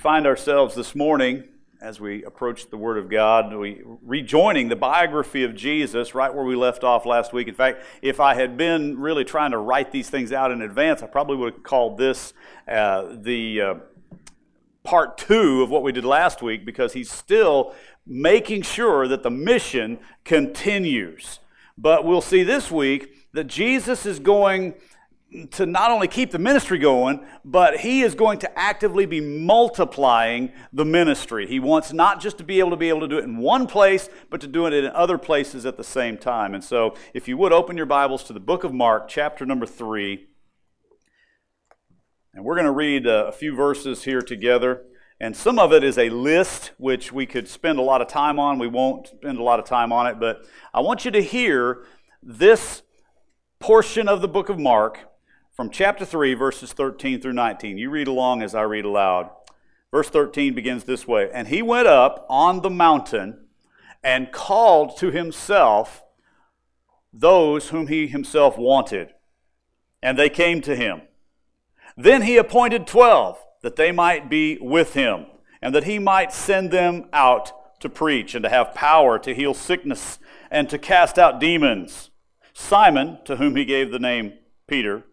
find ourselves this morning as we approach the Word of God, we rejoining the biography of Jesus right where we left off last week. In fact, if I had been really trying to write these things out in advance, I probably would have called this uh, the uh, part two of what we did last week because he's still making sure that the mission continues. But we'll see this week that Jesus is going to not only keep the ministry going, but he is going to actively be multiplying the ministry. He wants not just to be able to be able to do it in one place, but to do it in other places at the same time. And so, if you would open your Bibles to the book of Mark, chapter number three. And we're going to read uh, a few verses here together. And some of it is a list, which we could spend a lot of time on. We won't spend a lot of time on it, but I want you to hear this portion of the book of Mark from chapter 3, verses 13 through 19. You read along as I read aloud. Verse 13 begins this way And he went up on the mountain and called to himself those whom he himself wanted, and they came to him. Then he appointed twelve that they might be with him, and that he might send them out to preach and to have power to heal sickness and to cast out demons. Simon, to whom he gave the name Peter,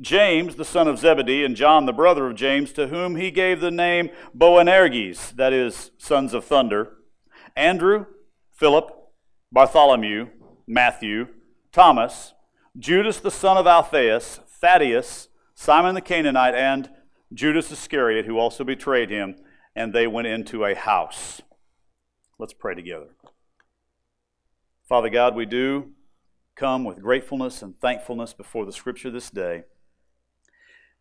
James, the son of Zebedee, and John, the brother of James, to whom he gave the name Boanerges, that is, sons of thunder, Andrew, Philip, Bartholomew, Matthew, Thomas, Judas, the son of Alphaeus, Thaddeus, Simon the Canaanite, and Judas Iscariot, who also betrayed him, and they went into a house. Let's pray together. Father God, we do come with gratefulness and thankfulness before the scripture this day.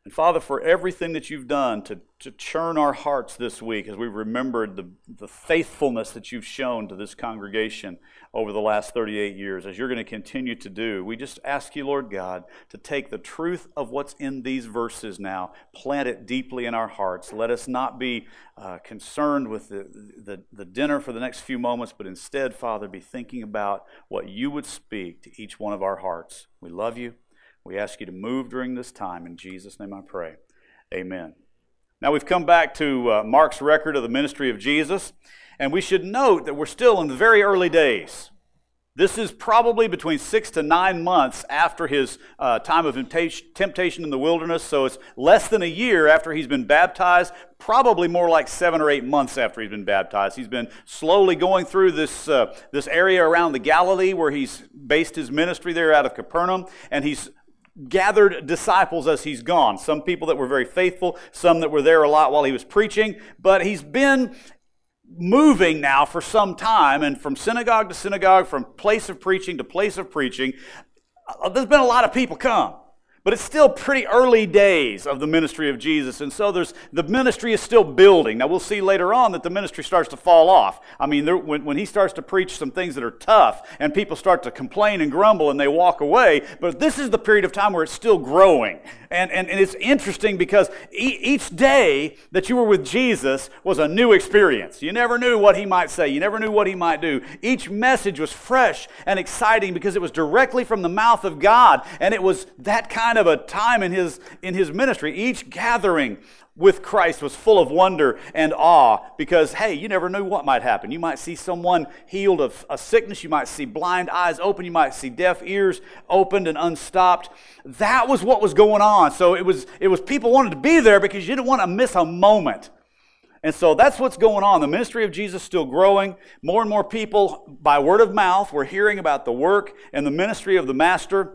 And Father, for everything that you've done to, to churn our hearts this week as we remembered the, the faithfulness that you've shown to this congregation over the last 38 years, as you're going to continue to do, we just ask you, Lord God, to take the truth of what's in these verses now, plant it deeply in our hearts. Let us not be uh, concerned with the, the, the dinner for the next few moments, but instead, Father, be thinking about what you would speak to each one of our hearts. We love you. We ask you to move during this time. In Jesus' name I pray. Amen. Now we've come back to uh, Mark's record of the ministry of Jesus, and we should note that we're still in the very early days. This is probably between six to nine months after his uh, time of temptation in the wilderness, so it's less than a year after he's been baptized, probably more like seven or eight months after he's been baptized. He's been slowly going through this, uh, this area around the Galilee where he's based his ministry there out of Capernaum, and he's gathered disciples as he's gone. Some people that were very faithful, some that were there a lot while he was preaching, but he's been moving now for some time and from synagogue to synagogue, from place of preaching to place of preaching. Uh, there's been a lot of people come. But it's still pretty early days of the ministry of Jesus, and so there's the ministry is still building. Now we'll see later on that the ministry starts to fall off. I mean, there, when, when he starts to preach some things that are tough, and people start to complain and grumble, and they walk away. But this is the period of time where it's still growing, and and, and it's interesting because e- each day that you were with Jesus was a new experience. You never knew what he might say. You never knew what he might do. Each message was fresh and exciting because it was directly from the mouth of God, and it was that kind kind of a time in his, in his ministry. Each gathering with Christ was full of wonder and awe because, hey, you never knew what might happen. You might see someone healed of a sickness. You might see blind eyes open. You might see deaf ears opened and unstopped. That was what was going on. So it was, it was people wanted to be there because you didn't want to miss a moment. And so that's what's going on. The ministry of Jesus is still growing. More and more people, by word of mouth, were hearing about the work and the ministry of the Master.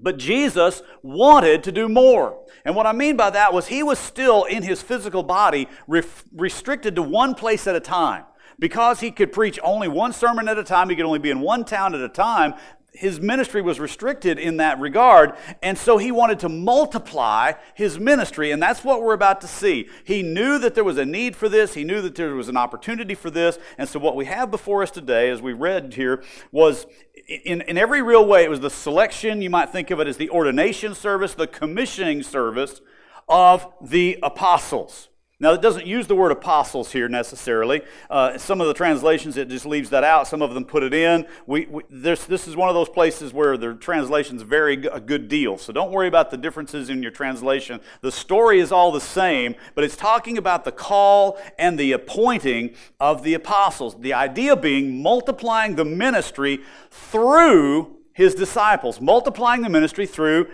But Jesus wanted to do more. And what I mean by that was he was still in his physical body re- restricted to one place at a time. Because he could preach only one sermon at a time, he could only be in one town at a time, his ministry was restricted in that regard, and so he wanted to multiply his ministry, and that's what we're about to see. He knew that there was a need for this, he knew that there was an opportunity for this, and so what we have before us today, as we read here, was in, in every real way, it was the selection, you might think of it as the ordination service, the commissioning service of the apostles. Now, it doesn't use the word apostles here necessarily. Uh, some of the translations, it just leaves that out. Some of them put it in. We, we, this, this is one of those places where the translations vary a good deal. So don't worry about the differences in your translation. The story is all the same, but it's talking about the call and the appointing of the apostles. The idea being multiplying the ministry through his disciples, multiplying the ministry through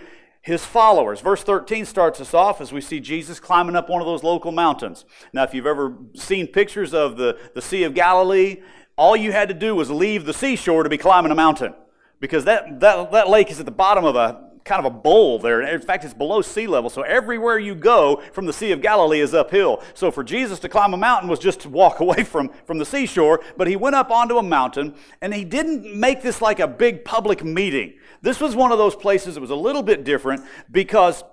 his followers. Verse 13 starts us off as we see Jesus climbing up one of those local mountains. Now, if you've ever seen pictures of the, the Sea of Galilee, all you had to do was leave the seashore to be climbing a mountain because that, that, that lake is at the bottom of a kind of a bowl there. In fact, it's below sea level. So everywhere you go from the Sea of Galilee is uphill. So for Jesus to climb a mountain was just to walk away from, from the seashore. But he went up onto a mountain and he didn't make this like a big public meeting. This was one of those places that was a little bit different because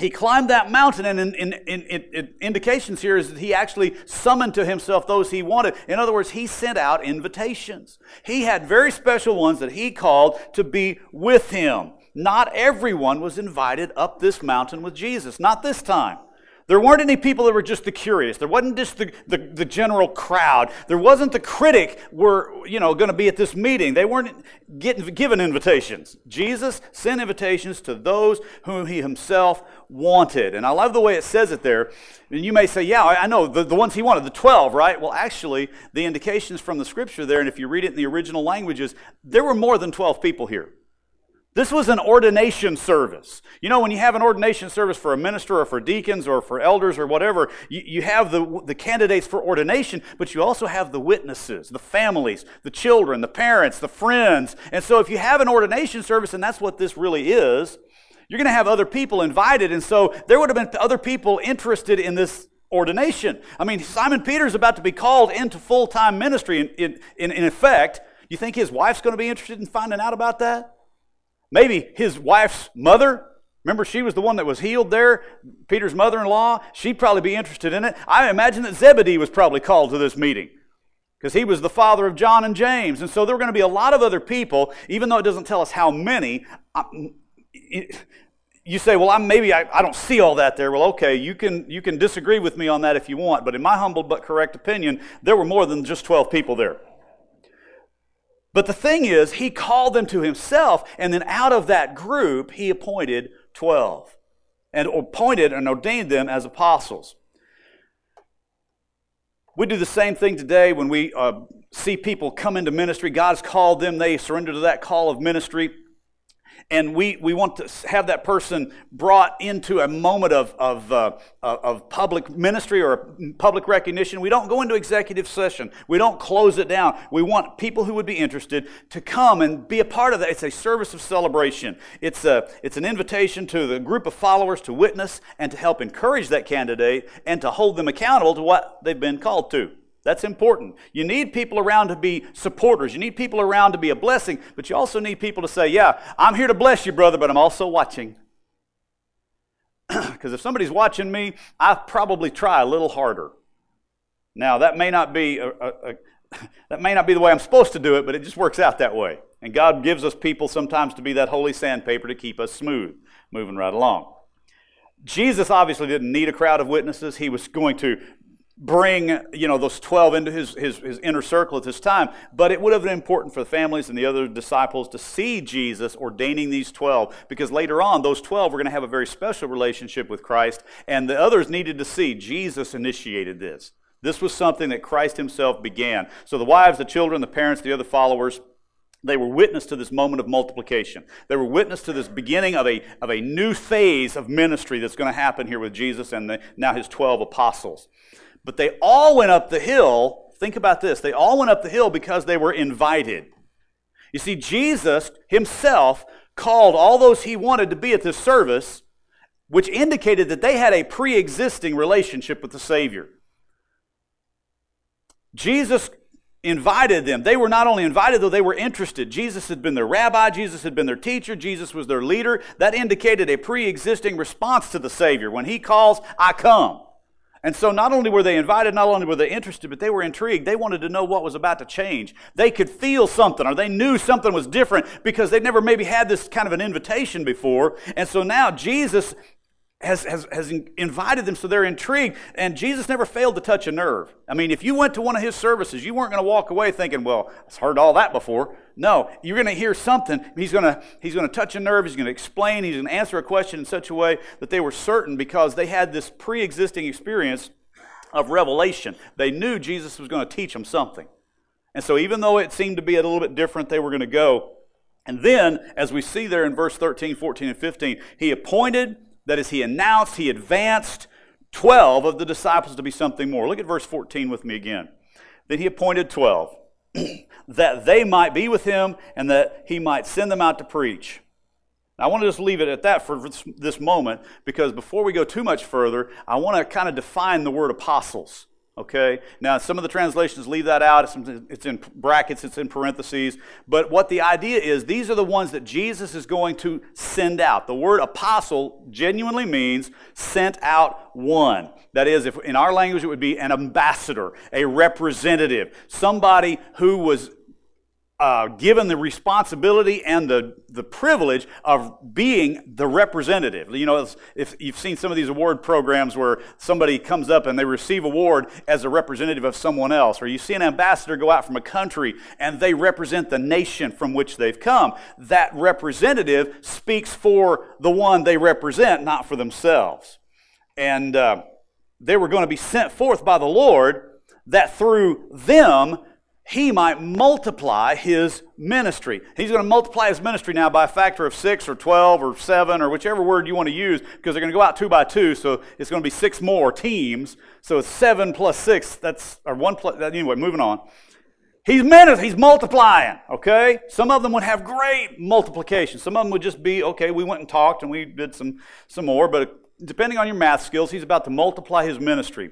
he climbed that mountain, and in, in, in, in, indications here is that he actually summoned to himself those he wanted. In other words, he sent out invitations. He had very special ones that he called to be with him. Not everyone was invited up this mountain with Jesus. Not this time. There weren't any people that were just the curious. There wasn't just the, the, the general crowd. There wasn't the critic were, you know, going to be at this meeting. They weren't getting, given invitations. Jesus sent invitations to those whom he himself wanted. And I love the way it says it there. And you may say, yeah, I know, the, the ones he wanted, the 12, right? Well, actually, the indications from the scripture there, and if you read it in the original languages, there were more than 12 people here. This was an ordination service. You know, when you have an ordination service for a minister or for deacons or for elders or whatever, you, you have the, the candidates for ordination, but you also have the witnesses, the families, the children, the parents, the friends. And so if you have an ordination service, and that's what this really is, you're going to have other people invited. And so there would have been other people interested in this ordination. I mean, Simon Peter's about to be called into full time ministry in, in, in, in effect. You think his wife's going to be interested in finding out about that? Maybe his wife's mother. Remember, she was the one that was healed there, Peter's mother in law. She'd probably be interested in it. I imagine that Zebedee was probably called to this meeting because he was the father of John and James. And so there were going to be a lot of other people, even though it doesn't tell us how many. Um, you say, well, I'm, maybe I, I don't see all that there. Well, okay, you can, you can disagree with me on that if you want, but in my humble but correct opinion, there were more than just 12 people there. But the thing is, he called them to himself, and then out of that group, he appointed 12 and appointed and ordained them as apostles. We do the same thing today when we uh, see people come into ministry. God's called them, they surrender to that call of ministry and we, we want to have that person brought into a moment of, of, uh, of public ministry or public recognition. We don't go into executive session. We don't close it down. We want people who would be interested to come and be a part of that. It's a service of celebration. It's, a, it's an invitation to the group of followers to witness and to help encourage that candidate and to hold them accountable to what they've been called to. That's important. You need people around to be supporters. You need people around to be a blessing, but you also need people to say, Yeah, I'm here to bless you, brother, but I'm also watching. Because if somebody's watching me, I probably try a little harder. Now, that may not be a, a, a that may not be the way I'm supposed to do it, but it just works out that way. And God gives us people sometimes to be that holy sandpaper to keep us smooth, moving right along. Jesus obviously didn't need a crowd of witnesses. He was going to bring you know those 12 into his, his, his, inner circle at this time but it would have been important for the families and the other disciples to see jesus ordaining these 12 because later on those 12 were going to have a very special relationship with christ and the others needed to see jesus initiated this this was something that christ himself began so the wives the children the parents the other followers they were witness to this moment of multiplication. They were witness to this beginning of a, of a new phase of ministry that's going to happen here with Jesus and the, now his 12 apostles. But they all went up the hill. Think about this. They all went up the hill because they were invited. You see, Jesus himself called all those he wanted to be at this service, which indicated that they had a pre existing relationship with the Savior. Jesus invited them. They were not only invited, though, they were interested. Jesus had been their rabbi, Jesus had been their teacher, Jesus was their leader. That indicated a pre existing response to the Savior. When He calls, I come. And so not only were they invited, not only were they interested, but they were intrigued. They wanted to know what was about to change. They could feel something or they knew something was different because they'd never maybe had this kind of an invitation before. And so now Jesus has, has, has invited them so they're intrigued. And Jesus never failed to touch a nerve. I mean, if you went to one of his services, you weren't going to walk away thinking, well, I've heard all that before. No, you're going to hear something. He's going to, he's going to touch a nerve. He's going to explain. He's going to answer a question in such a way that they were certain because they had this pre existing experience of revelation. They knew Jesus was going to teach them something. And so, even though it seemed to be a little bit different, they were going to go. And then, as we see there in verse 13, 14, and 15, he appointed, that is, he announced, he advanced 12 of the disciples to be something more. Look at verse 14 with me again. Then he appointed 12, that they might be with him and that he might send them out to preach. I want to just leave it at that for this moment because before we go too much further, I want to kind of define the word apostles. Okay? Now, some of the translations leave that out. It's in brackets, it's in parentheses. But what the idea is, these are the ones that Jesus is going to send out. The word apostle genuinely means sent out one. That is, if in our language, it would be an ambassador, a representative, somebody who was uh, given the responsibility and the, the privilege of being the representative. You know, if you've seen some of these award programs where somebody comes up and they receive award as a representative of someone else, or you see an ambassador go out from a country and they represent the nation from which they've come, that representative speaks for the one they represent, not for themselves. And uh, they were going to be sent forth by the Lord that through them he might multiply his ministry. He's going to multiply his ministry now by a factor of six or 12 or seven or whichever word you want to use because they're going to go out two by two. So it's going to be six more teams. So it's seven plus six. That's, or one plus, anyway, moving on. He's ministering, he's multiplying, okay? Some of them would have great multiplication. Some of them would just be, okay, we went and talked and we did some, some more, but depending on your math skills, he's about to multiply his ministry.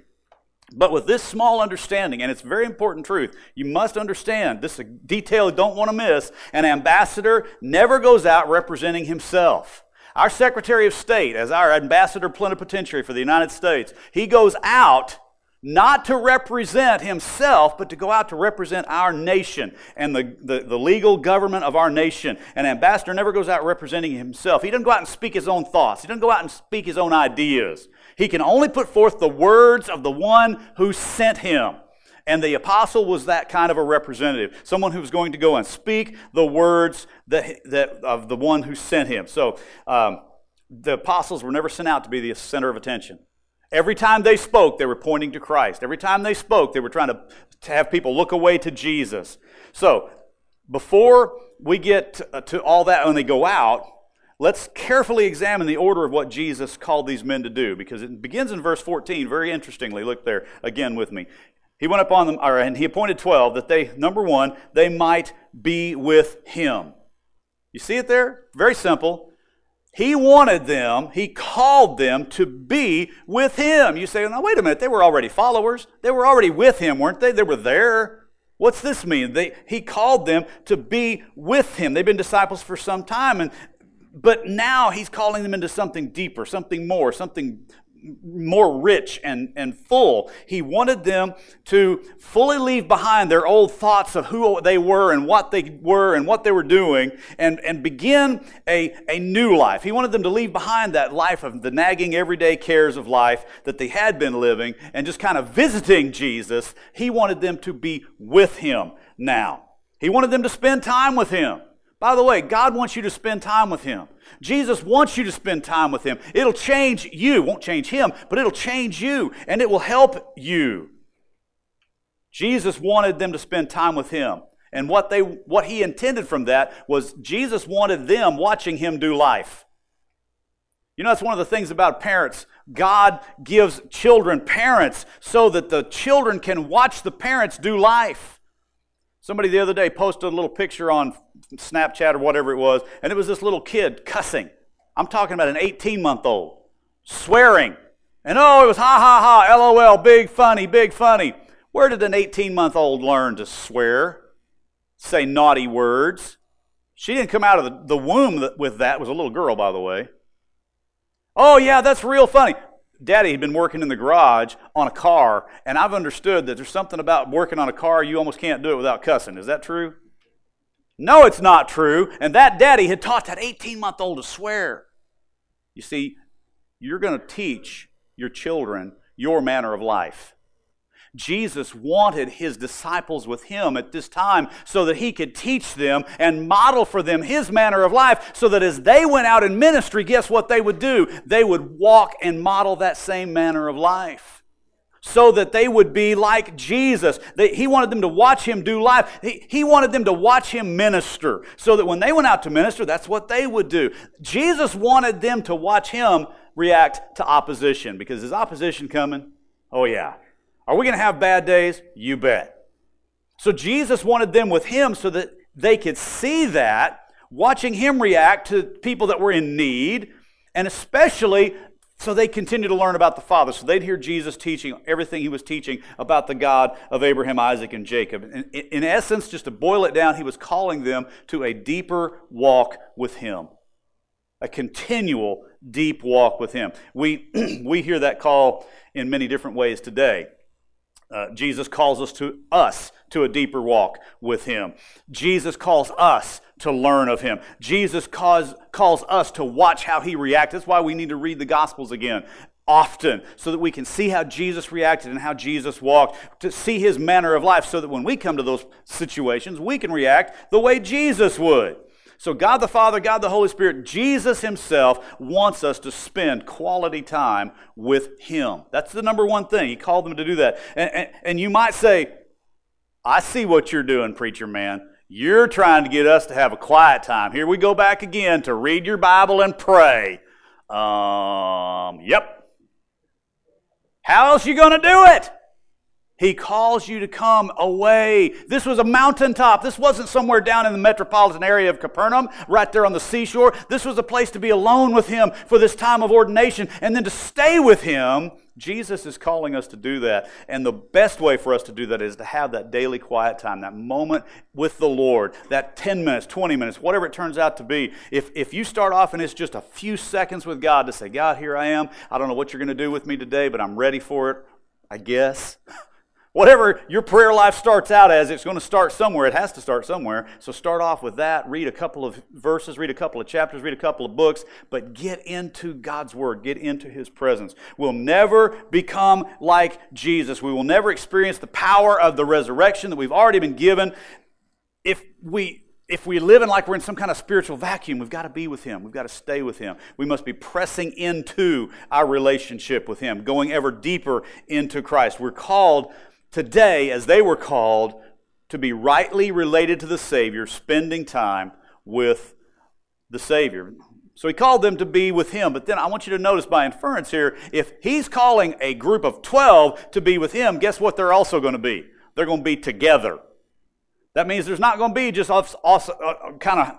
But with this small understanding, and it's very important truth, you must understand this detail you don't want to miss. An ambassador never goes out representing himself. Our Secretary of State, as our ambassador plenipotentiary for the United States, he goes out not to represent himself, but to go out to represent our nation and the, the, the, legal government of our nation. An ambassador never goes out representing himself. He doesn't go out and speak his own thoughts, he doesn't go out and speak his own ideas. He can only put forth the words of the one who sent him. And the apostle was that kind of a representative, someone who was going to go and speak the words that, that of the one who sent him. So um, the apostles were never sent out to be the center of attention. Every time they spoke, they were pointing to Christ. Every time they spoke, they were trying to, to have people look away to Jesus. So before we get to, all that, when they go out, let's carefully examine the order of what Jesus called these men to do because it begins in verse 14 very interestingly. Look there again with me. He went upon them, or, and he appointed 12 that they, number one, they might be with him. You see it there? Very simple. He wanted them, he called them to be with him. You say, now wait a minute, they were already followers. They were already with him, weren't they? They were there. What's this mean? They, he called them to be with him. They've been disciples for some time, and but now he's calling them into something deeper, something more, something more rich and, and full. He wanted them to fully leave behind their old thoughts of who they were and what they were and what they were doing and, and begin a, a new life. He wanted them to leave behind that life of the nagging everyday cares of life that they had been living and just kind of visiting Jesus. He wanted them to be with Him now. He wanted them to spend time with Him. By the way, God wants you to spend time with Him. Jesus wants you to spend time with Him. It'll change you. Won't change Him, but it'll change you and it will help you. Jesus wanted them to spend time with Him. And what, they, what He intended from that was Jesus wanted them watching Him do life. You know, that's one of the things about parents. God gives children parents so that the children can watch the parents do life. Somebody the other day posted a little picture on Snapchat or whatever it was, and it was this little kid cussing. I'm talking about an 18 month old, swearing. And oh, it was ha ha ha, lol, big funny, big funny. Where did an 18 month old learn to swear, say naughty words? She didn't come out of the, womb with that. It was a little girl, by the way. Oh, yeah, that's real funny. Daddy had been working in the garage on a car, and I've understood that there's something about working on a car you almost can't do it without cussing. Is that true? No, it's not true. And that daddy had taught that 18 month old to swear. You see, you're going to teach your children your manner of life. Jesus wanted his disciples with him at this time so that he could teach them and model for them his manner of life so that as they went out in ministry, guess what they would do? They would walk and model that same manner of life so that they would be like Jesus. They, he wanted them to watch him do life. He, he wanted them to watch him minister so that when they went out to minister, that's what they would do. Jesus wanted them to watch him react to opposition because is opposition coming? Oh, yeah. Are we going to have bad days? You bet. So Jesus wanted them with him so that they could see that, watching him react to people that were in need, and especially so they continued to learn about the Father. So they'd hear Jesus teaching everything he was teaching about the God of Abraham, Isaac, and Jacob. In, in essence, just to boil it down, he was calling them to a deeper walk with him, a continual deep walk with him. We, we hear that call in many different ways today. Uh, Jesus calls us to us to a deeper walk with Him. Jesus calls us to learn of Him. Jesus calls, calls us to watch how He reacts. That's why we need to read the Gospels again often so that we can see how Jesus reacted and how Jesus walked, to see His manner of life, so that when we come to those situations, we can react the way Jesus would. So, God the Father, God the Holy Spirit, Jesus Himself wants us to spend quality time with Him. That's the number one thing. He called them to do that. And, and, and you might say, I see what you're doing, preacher man. You're trying to get us to have a quiet time. Here we go back again to read your Bible and pray. Um, yep. How else you going to do it? He calls you to come away. This was a mountaintop. This wasn't somewhere down in the metropolitan area of Capernaum, right there on the seashore. This was a place to be alone with Him for this time of ordination and then to stay with Him. Jesus is calling us to do that. And the best way for us to do that is to have that daily quiet time, that moment with the Lord, that 10 minutes, 20 minutes, whatever it turns out to be. If, if you start off and it's just a few seconds with God to say, God, here I am. I don't know what you're going to do with me today, but I'm ready for it, I guess. Whatever your prayer life starts out as, it's going to start somewhere. It has to start somewhere. So start off with that. Read a couple of verses, read a couple of chapters, read a couple of books, but get into God's Word, get into His presence. We'll never become like Jesus. We will never experience the power of the resurrection that we've already been given if we if we live in like we're in some kind of spiritual vacuum, we've got to be with Him. We've got to stay with Him. We must be pressing into our relationship with Him, going ever deeper into Christ. We're called today, as they were called, to be rightly related to the Savior, spending time with the Savior. So he called them to be with him. But then I want you to notice by inference here if he's calling a group of 12 to be with him, guess what they're also going to be? They're going to be together. That means there's not going to be just us, us uh, kind of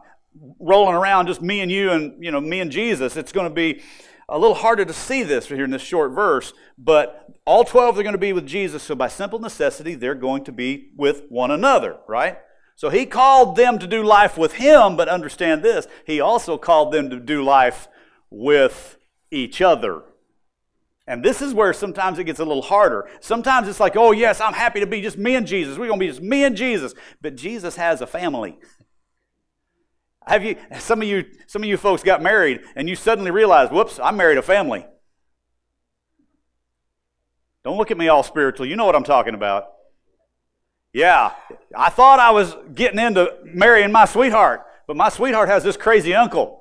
rolling around, just me and you and, you know, me and Jesus. It's going to be a little harder to see this here in this short verse, but all 12 are going to be with Jesus, so by simple necessity, they're going to be with one another, right? So he called them to do life with him, but understand this, he also called them to do life with each other. And this is where sometimes it gets a little harder. Sometimes it's like, oh, yes, I'm happy to be just me and Jesus. We're going to be just me and Jesus. But Jesus has a family. Have you some of you some of you folks got married and you suddenly realized, whoops, I married a family. Don't look at me all spiritual. You know what I'm talking about. Yeah, I thought I was getting into marrying my sweetheart, but my sweetheart has this crazy uncle.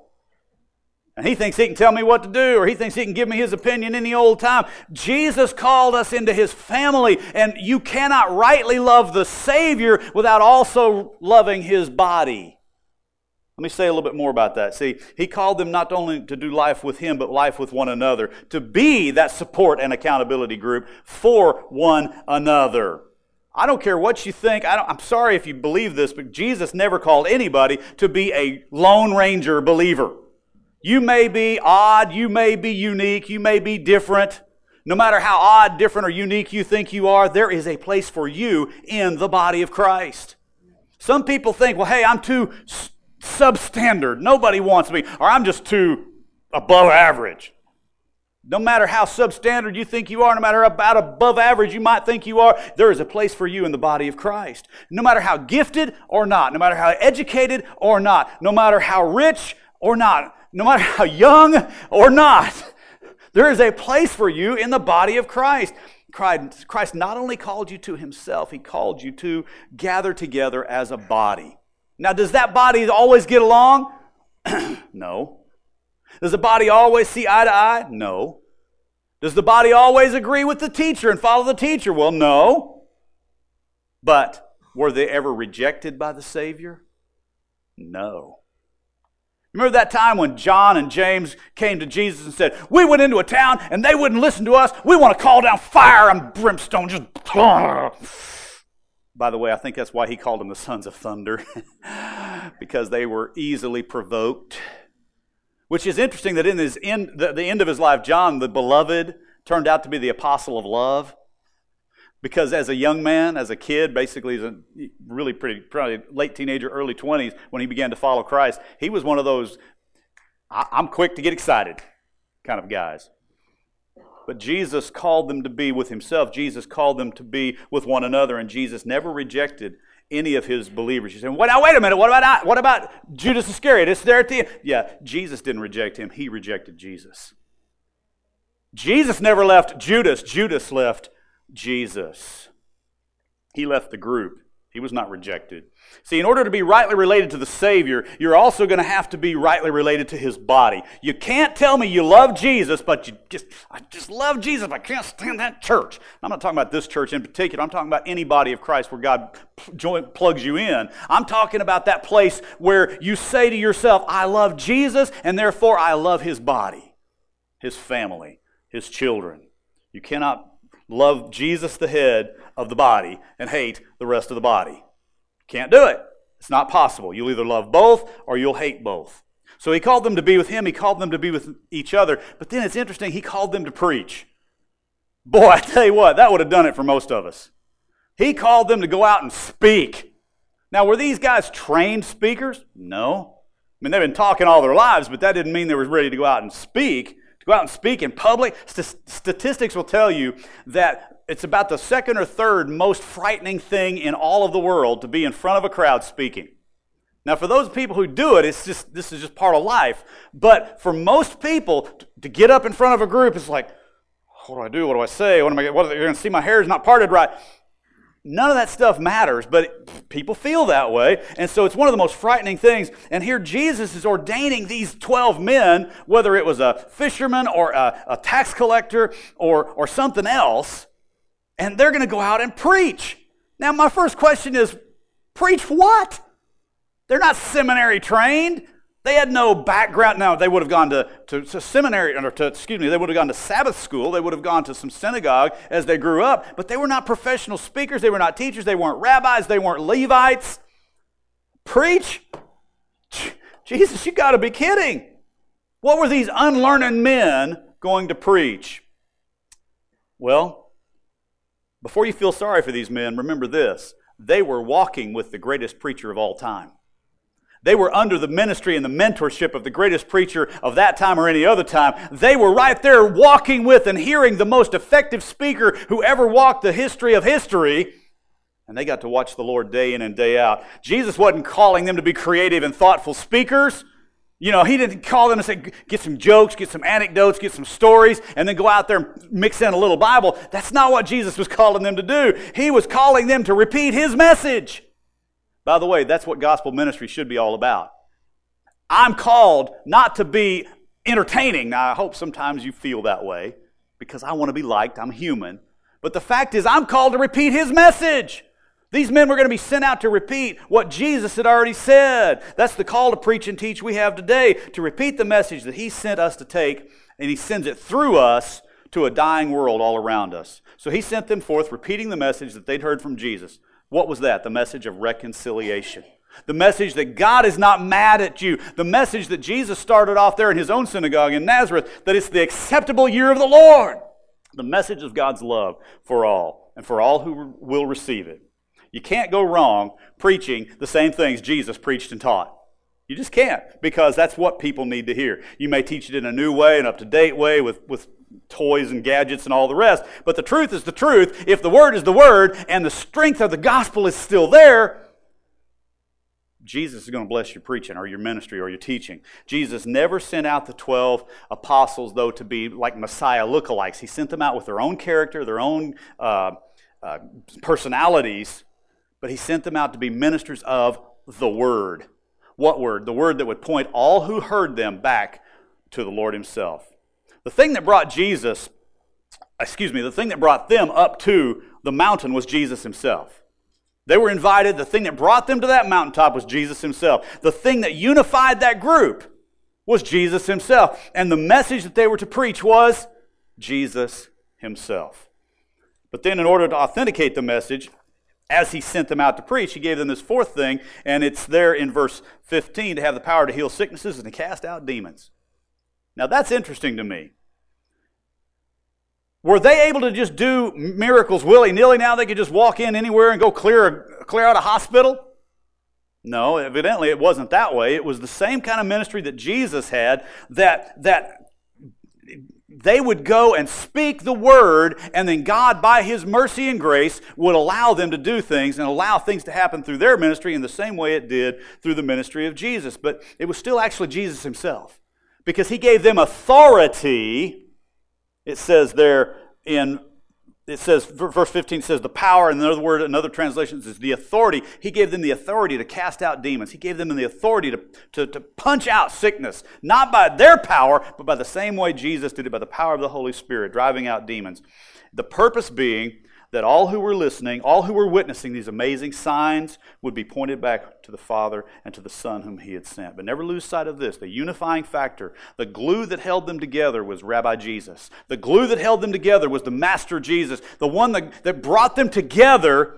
And he thinks he can tell me what to do, or he thinks he can give me his opinion any old time. Jesus called us into his family, and you cannot rightly love the Savior without also loving his body. Let me say a little bit more about that. See, he called them not only to do life with him, but life with one another, to be that support and accountability group for one another. I don't care what you think. I am sorry if you believe this, but Jesus never called anybody to be a Lone Ranger believer. You may be odd, you may be unique, you may be different. No matter how odd, different, or unique you think you are, there is a place for you in the body of Christ. Some people think, well, hey, I'm too substandard. Nobody wants me, or I'm just too above average. No matter how substandard you think you are, no matter about above average you might think you are, there is a place for you in the body of Christ. No matter how gifted or not, no matter how educated or not, no matter how rich or not, no matter how young or not, There is a place for you in the body of Christ. Christ not only called you to himself, he called you to gather together as a body. Now, does that body always get along? no. Does the body always see eye to eye? No. Does the body always agree with the teacher and follow the teacher? Well, no. But were they ever rejected by the Savior? No. Remember that time when John and James came to Jesus and said, We went into a town and they wouldn't listen to us. We want to call down fire and brimstone. Just. By the way, I think that's why he called them the sons of thunder, because they were easily provoked. Which is interesting that in his end, the, the end of his life, John, the beloved, turned out to be the apostle of love. Because as a young man, as a kid, basically, as a really pretty, probably late teenager, early 20s, when he began to follow Christ, he was one of those, I'm quick to get excited kind of guys. But Jesus called them to be with himself. Jesus called them to be with one another, and Jesus never rejected any of his believers. You say, well, now wait a minute, what about I? what about Judas Iscariot? It's there at the end. Yeah, Jesus didn't reject him, he rejected Jesus. Jesus never left Judas, Judas left Jesus. He left the group. He was not rejected. See, in order to be rightly related to the Savior, you're also going to have to be rightly related to His body. You can't tell me you love Jesus, but you just, I just love Jesus, but I can't stand that church. I'm not talking about this church in particular. I'm talking about any body of Christ where God plugs you in. I'm talking about that place where you say to yourself, I love Jesus, and therefore I love His body, His family, His children. You cannot love Jesus, the head of the body, and hate the rest of the body. Can't do it. It's not possible. You'll either love both or you'll hate both. So he called them to be with him, he called them to be with each other. But then it's interesting, he called them to preach. Boy, I tell you what, that would have done it for most of us. He called them to go out and speak. Now, were these guys trained speakers? No. I mean, they've been talking all their lives, but that didn't mean they were ready to go out and speak to go out and speak in public. St- statistics will tell you that it's about the second or third most frightening thing in all of the world to be in front of a crowd speaking. Now, for those people who do it, it's just this is just part of life. But for most people, to get up in front of a group, it's like, what do I do? What do I say? What am I? What, you're going to see my hair is not parted right. None of that stuff matters, but people feel that way. And so it's one of the most frightening things. And here Jesus is ordaining these 12 men, whether it was a fisherman or a, a tax collector or, or something else, and they're going to go out and preach. Now, my first question is preach what? They're not seminary trained. They had no background. Now, they would have gone to, to, to, seminary, or to, excuse me, they would have gone to Sabbath school. They would have gone to some synagogue as they grew up, but they were not professional speakers. They were not teachers. They weren't rabbis. They weren't Levites. Preach? Jesus, you got to be kidding. What were these unlearned men going to preach? Well, before you feel sorry for these men, remember this they were walking with the greatest preacher of all time. They were under the ministry and the mentorship of the greatest preacher of that time or any other time. They were right there walking with and hearing the most effective speaker who ever walked the history of history. And they got to watch the Lord day in and day out. Jesus wasn't calling them to be creative and thoughtful speakers. You know, he didn't call them to say, get some jokes, get some anecdotes, get some stories, and then go out there and mix in a little Bible. That's not what Jesus was calling them to do. He was calling them to repeat his message. By the way, that's what gospel ministry should be all about. I'm called not to be entertaining. Now, I hope sometimes you feel that way because I want to be liked. I'm human. But the fact is, I'm called to repeat his message. These men were going to be sent out to repeat what Jesus had already said. That's the call to preach and teach we have today to repeat the message that he sent us to take, and he sends it through us to a dying world all around us. So he sent them forth repeating the message that they'd heard from Jesus. What was that? The message of reconciliation. The message that God is not mad at you. The message that Jesus started off there in his own synagogue in Nazareth, that it's the acceptable year of the Lord. The message of God's love for all and for all who will receive it. You can't go wrong preaching the same things Jesus preached and taught. You just can't because that's what people need to hear. You may teach it in a new way, an up to date way with, with toys and gadgets and all the rest. But the truth is the truth. If the word is the word and the strength of the gospel is still there, Jesus is going to bless your preaching or your ministry or your teaching. Jesus never sent out the 12 apostles, though, to be like Messiah lookalikes. He sent them out with their own character, their own uh, uh, personalities, but he sent them out to be ministers of the Word. What Word? The Word that would point all who heard them back to the Lord Himself. The thing that brought Jesus, excuse me, the thing that brought them up to the mountain was Jesus Himself. They were invited. The thing that brought them to that mountaintop was Jesus Himself. The thing that unified that group was Jesus Himself. And the message that they were to preach was Jesus Himself. But then, in order to authenticate the message, as he sent them out to preach, he gave them this fourth thing, and it's there in verse 15 to have the power to heal sicknesses and to cast out demons. Now, that's interesting to me. Were they able to just do miracles willy nilly now? They could just walk in anywhere and go clear, clear out a hospital? No, evidently it wasn't that way. It was the same kind of ministry that Jesus had that, that they would go and speak the word, and then God, by His mercy and grace, would allow them to do things and allow things to happen through their ministry in the same way it did through the ministry of Jesus. But it was still actually Jesus Himself because He gave them authority it says there in it says verse 15 says the power and another word another translation says the authority. He gave them the authority to cast out demons. He gave them the authority to, to, to punch out sickness not by their power but by the same way jesus did it by the power of the holy spirit driving out demons. The purpose being that all who were listening, all who were witnessing these amazing signs, would be pointed back to the Father and to the Son whom He had sent. But never lose sight of this the unifying factor, the glue that held them together was Rabbi Jesus. The glue that held them together was the Master Jesus. The one that, that brought them together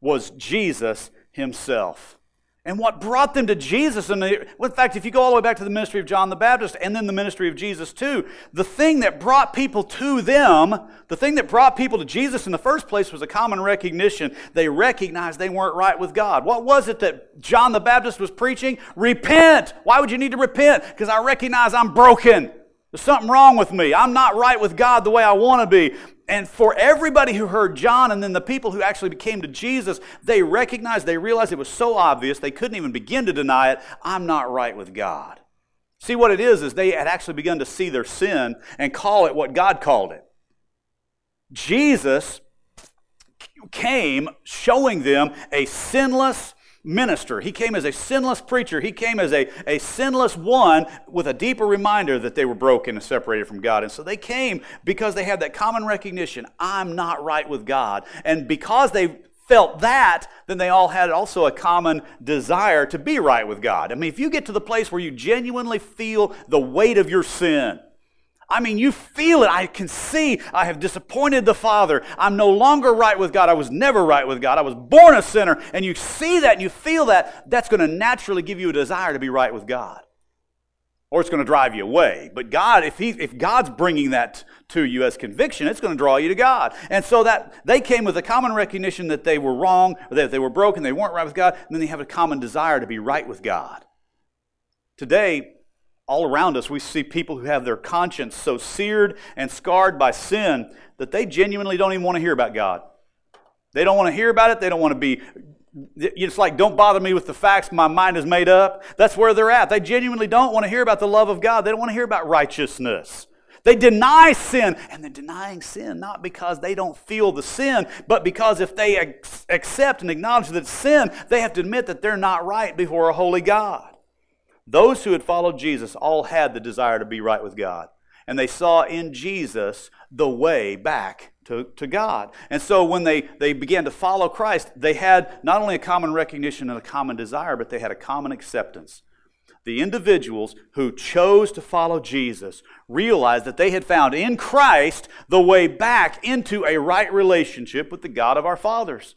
was Jesus Himself. And what brought them to Jesus, and in fact, if you go all the way back to the ministry of John the Baptist and then the ministry of Jesus too, the thing that brought people to them, the thing that brought people to Jesus in the first place was a common recognition. They recognized they weren't right with God. What was it that John the Baptist was preaching? Repent. Why would you need to repent? Because I recognize I'm broken. There's something wrong with me. I'm not right with God the way I want to be. And for everybody who heard John and then the people who actually came to Jesus, they recognized, they realized it was so obvious, they couldn't even begin to deny it. I'm not right with God. See, what it is, is they had actually begun to see their sin and call it what God called it. Jesus came showing them a sinless, minister. He came as a sinless preacher. He came as a, a sinless one with a deeper reminder that they were broken and separated from God. And so they came because they had that common recognition I'm not right with God. And because they felt that, then they all had also a common desire to be right with God. I mean, if you get to the place where you genuinely feel the weight of your sin, I mean, you feel it. I can see I have disappointed the Father. I'm no longer right with God. I was never right with God. I was born a sinner. And you see that and you feel that, that's going to naturally give you a desire to be right with God. Or it's going to drive you away. But God, if, he, if God's bringing that to you as conviction, it's going to draw you to God. And so that they came with a common recognition that they were wrong, that they were broken, they weren't right with God, and then they have a common desire to be right with God. Today, all around us, we see people who have their conscience so seared and scarred by sin that they genuinely don't even want to hear about God. They don't want to hear about it. They don't want to be. It's like, don't bother me with the facts. My mind is made up. That's where they're at. They genuinely don't want to hear about the love of God. They don't want to hear about righteousness. They deny sin, and they're denying sin not because they don't feel the sin, but because if they accept and acknowledge that sin, they have to admit that they're not right before a holy God. Those who had followed Jesus all had the desire to be right with God. And they saw in Jesus the way back to, to God. And so when they, they began to follow Christ, they had not only a common recognition and a common desire, but they had a common acceptance. The individuals who chose to follow Jesus realized that they had found in Christ the way back into a right relationship with the God of our fathers.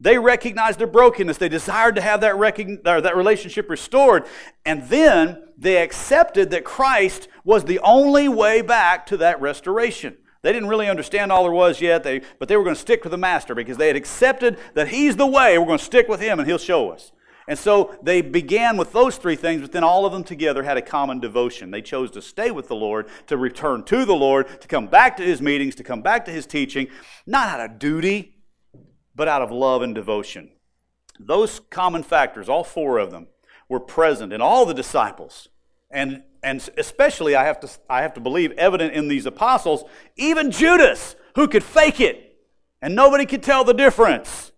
They recognized their brokenness. They desired to have that, recogn- uh, that relationship restored. And then they accepted that Christ was the only way back to that restoration. They didn't really understand all there was yet, they, but they were going to stick with the Master because they had accepted that He's the way. We're going to stick with Him and He'll show us. And so they began with those three things, but then all of them together had a common devotion. They chose to stay with the Lord, to return to the Lord, to come back to His meetings, to come back to His teaching, not out of duty, but out of love and devotion. those common factors, all four of them, were present in all the disciples. And, and especially, I have, to, I have to believe, evident in these apostles, even Judas, who could fake it, and nobody could tell the difference.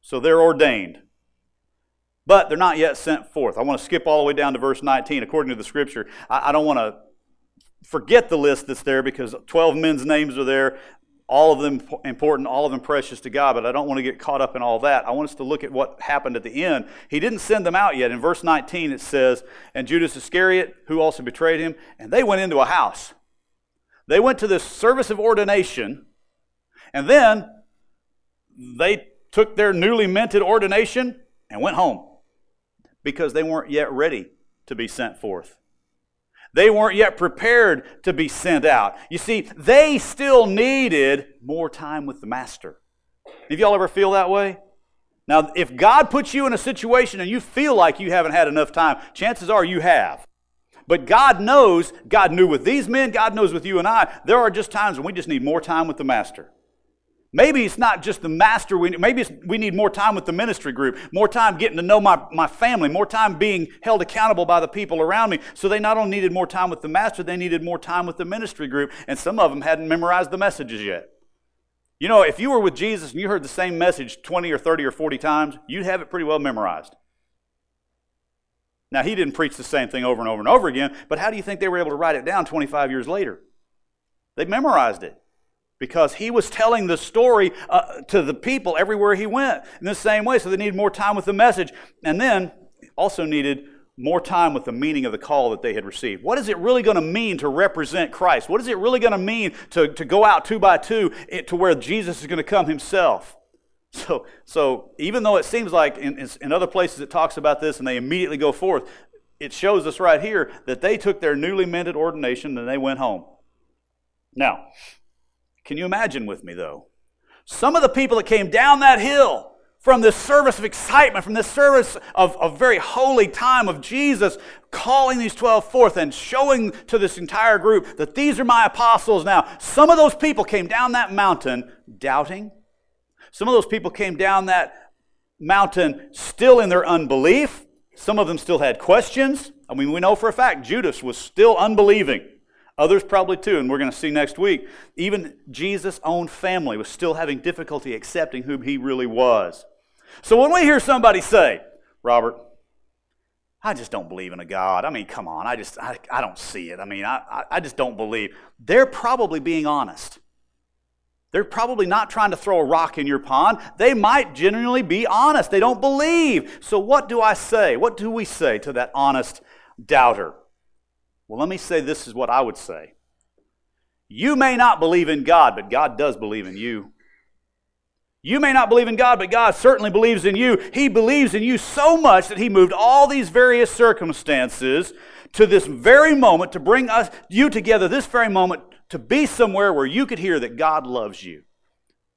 So they're ordained. But they're not yet sent forth. I want to skip all the way down to verse 19. According to the scripture, I, I don't want to forget the list that's there because 12 men's names are there all of them important, all of them precious to God, but I don't want to get caught up in all that. I want us to look at what happened at the end. He didn't send them out yet. In verse 19, it says, And Judas Iscariot, who also betrayed him, and they went into a house. They went to this service of ordination, and then they took their newly minted ordination and went home because they weren't yet ready to be sent forth. They weren't yet prepared to be sent out. You see, they still needed more time with the Master. Have y'all ever feel that way? Now, if God puts you in a situation and you feel like you haven't had enough time, chances are you have. But God knows, God knew with these men, God knows with you and I, there are just times when we just need more time with the Master. Maybe it's not just the master. We, maybe we need more time with the ministry group, more time getting to know my, my family, more time being held accountable by the people around me. So they not only needed more time with the master, they needed more time with the ministry group. And some of them hadn't memorized the messages yet. You know, if you were with Jesus and you heard the same message 20 or 30 or 40 times, you'd have it pretty well memorized. Now, he didn't preach the same thing over and over and over again, but how do you think they were able to write it down 25 years later? They memorized it because he was telling the story uh, to the people everywhere he went in the same way. So they needed more time with the message. And then also needed more time with the meaning of the call that they had received. What is it really going to mean to represent Christ? What is it really going to mean to, to go out two by two to where Jesus is going to come himself? So, so even though it seems like in, in other places it talks about this and they immediately go forth, it shows us right here that they took their newly minted ordination and they went home. Now, can you imagine with me, though? Some of the people that came down that hill from this service of excitement, from this service of a very holy time of Jesus calling these 12 forth and showing to this entire group that these are my apostles now. Some of those people came down that mountain doubting. Some of those people came down that mountain still in their unbelief. Some of them still had questions. I mean, we know for a fact Judas was still unbelieving. Others probably too, and we're going to see next week. Even Jesus' own family was still having difficulty accepting who he really was. So when we hear somebody say, Robert, I just don't believe in a God. I mean, come on, I just, I, I don't see it. I mean, I, I just don't believe. They're probably being honest. They're probably not trying to throw a rock in your pond. They might genuinely be honest. They don't believe. So, what do I say? What do we say to that honest doubter? Well, let me say this is what I would say. You may not believe in God, but God does believe in you. You may not believe in God, but God certainly believes in you. He believes in you so much that He moved all these various circumstances to this very moment to bring us you together this very moment to be somewhere where you could hear that God loves you.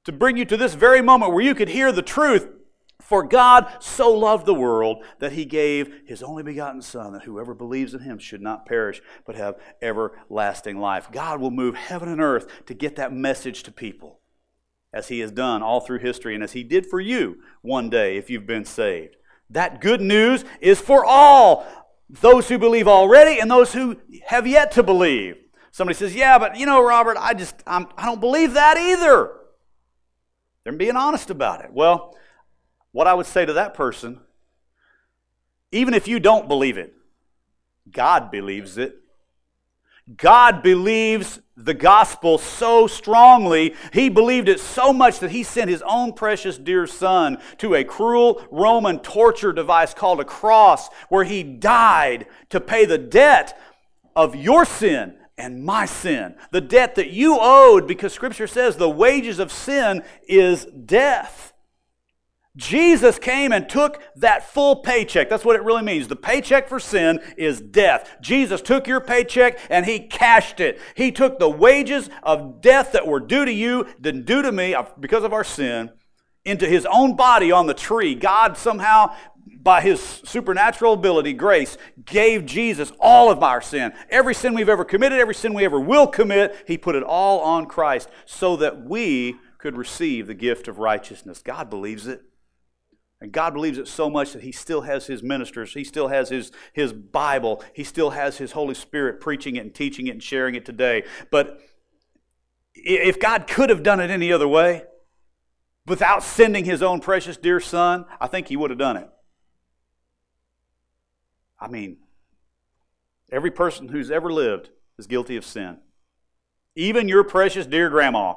To bring you to this very moment where you could hear the truth for God so loved the world that he gave his only begotten Son, that whoever believes in him should not perish, but have everlasting life. God will move heaven and earth to get that message to people, as he has done all through history, and as he did for you one day if you've been saved. That good news is for all those who believe already and those who have yet to believe. Somebody says, Yeah, but you know, Robert, I just, I'm, I do not believe that either. They're being honest about it. Well, what I would say to that person, even if you don't believe it, God believes it. God believes the gospel so strongly, he believed it so much that he sent his own precious dear son to a cruel Roman torture device called a cross, where he died to pay the debt of your sin and my sin. The debt that you owed, because scripture says the wages of sin is death. Jesus came and took that full paycheck. That's what it really means. The paycheck for sin is death. Jesus took your paycheck and he cashed it. He took the wages of death that were due to you, didn't due to me because of our sin, into his own body on the tree. God somehow, by his supernatural ability, grace, gave Jesus all of our sin. Every sin we've ever committed, every sin we ever will commit, he put it all on Christ so that we could receive the gift of righteousness. God believes it. And God believes it so much that He still has His ministers, He still has His, His Bible, He still has His Holy Spirit preaching it and teaching it and sharing it today. But if God could have done it any other way, without sending His own precious dear Son, I think He would have done it. I mean, every person who's ever lived is guilty of sin. Even your precious dear grandma.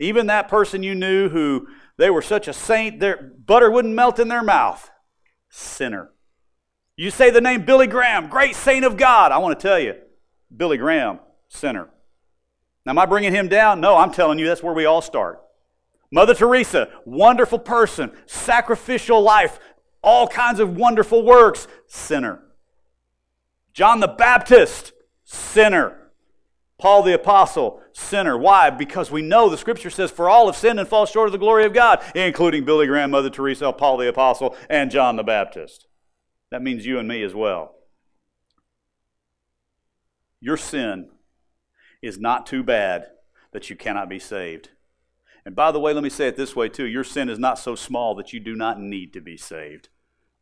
Even that person you knew who they were such a saint, their butter wouldn't melt in their mouth. Sinner. You say the name Billy Graham, great saint of God. I want to tell you, Billy Graham, sinner. Now, am I bringing him down? No, I'm telling you that's where we all start. Mother Teresa, wonderful person, sacrificial life, all kinds of wonderful works, sinner. John the Baptist, sinner. Paul the Apostle, sinner. Why? Because we know the Scripture says, For all have sinned and fall short of the glory of God, including Billy Graham, Mother Teresa, Paul the Apostle, and John the Baptist. That means you and me as well. Your sin is not too bad that you cannot be saved. And by the way, let me say it this way too your sin is not so small that you do not need to be saved.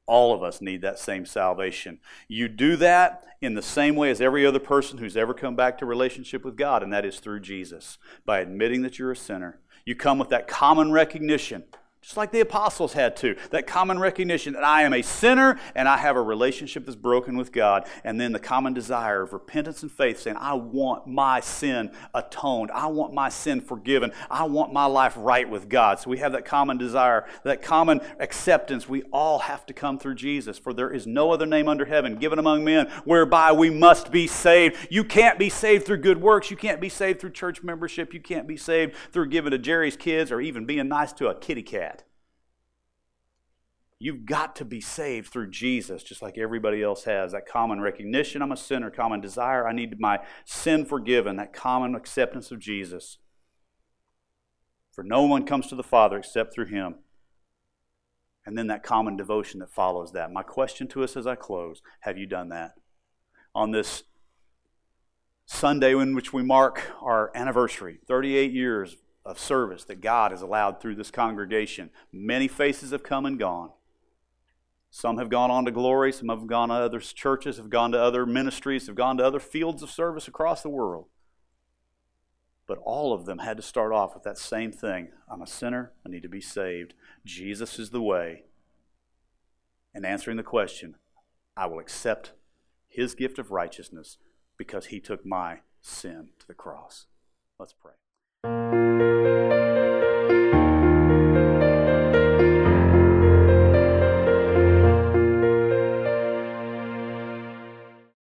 All of us need that same salvation. You do that in the same way as every other person who's ever come back to relationship with God, and that is through Jesus, by admitting that you're a sinner. You come with that common recognition just like the apostles had to. That common recognition that I am a sinner and I have a relationship that's broken with God. And then the common desire of repentance and faith saying, I want my sin atoned. I want my sin forgiven. I want my life right with God. So we have that common desire, that common acceptance. We all have to come through Jesus, for there is no other name under heaven given among men whereby we must be saved. You can't be saved through good works. You can't be saved through church membership. You can't be saved through giving to Jerry's kids or even being nice to a kitty cat. You've got to be saved through Jesus, just like everybody else has. That common recognition I'm a sinner, common desire, I need my sin forgiven, that common acceptance of Jesus. For no one comes to the Father except through him. And then that common devotion that follows that. My question to us as I close have you done that? On this Sunday in which we mark our anniversary, 38 years of service that God has allowed through this congregation, many faces have come and gone. Some have gone on to glory, some have gone to other churches, have gone to other ministries, have gone to other fields of service across the world. But all of them had to start off with that same thing I'm a sinner, I need to be saved. Jesus is the way. And answering the question, I will accept his gift of righteousness because he took my sin to the cross. Let's pray.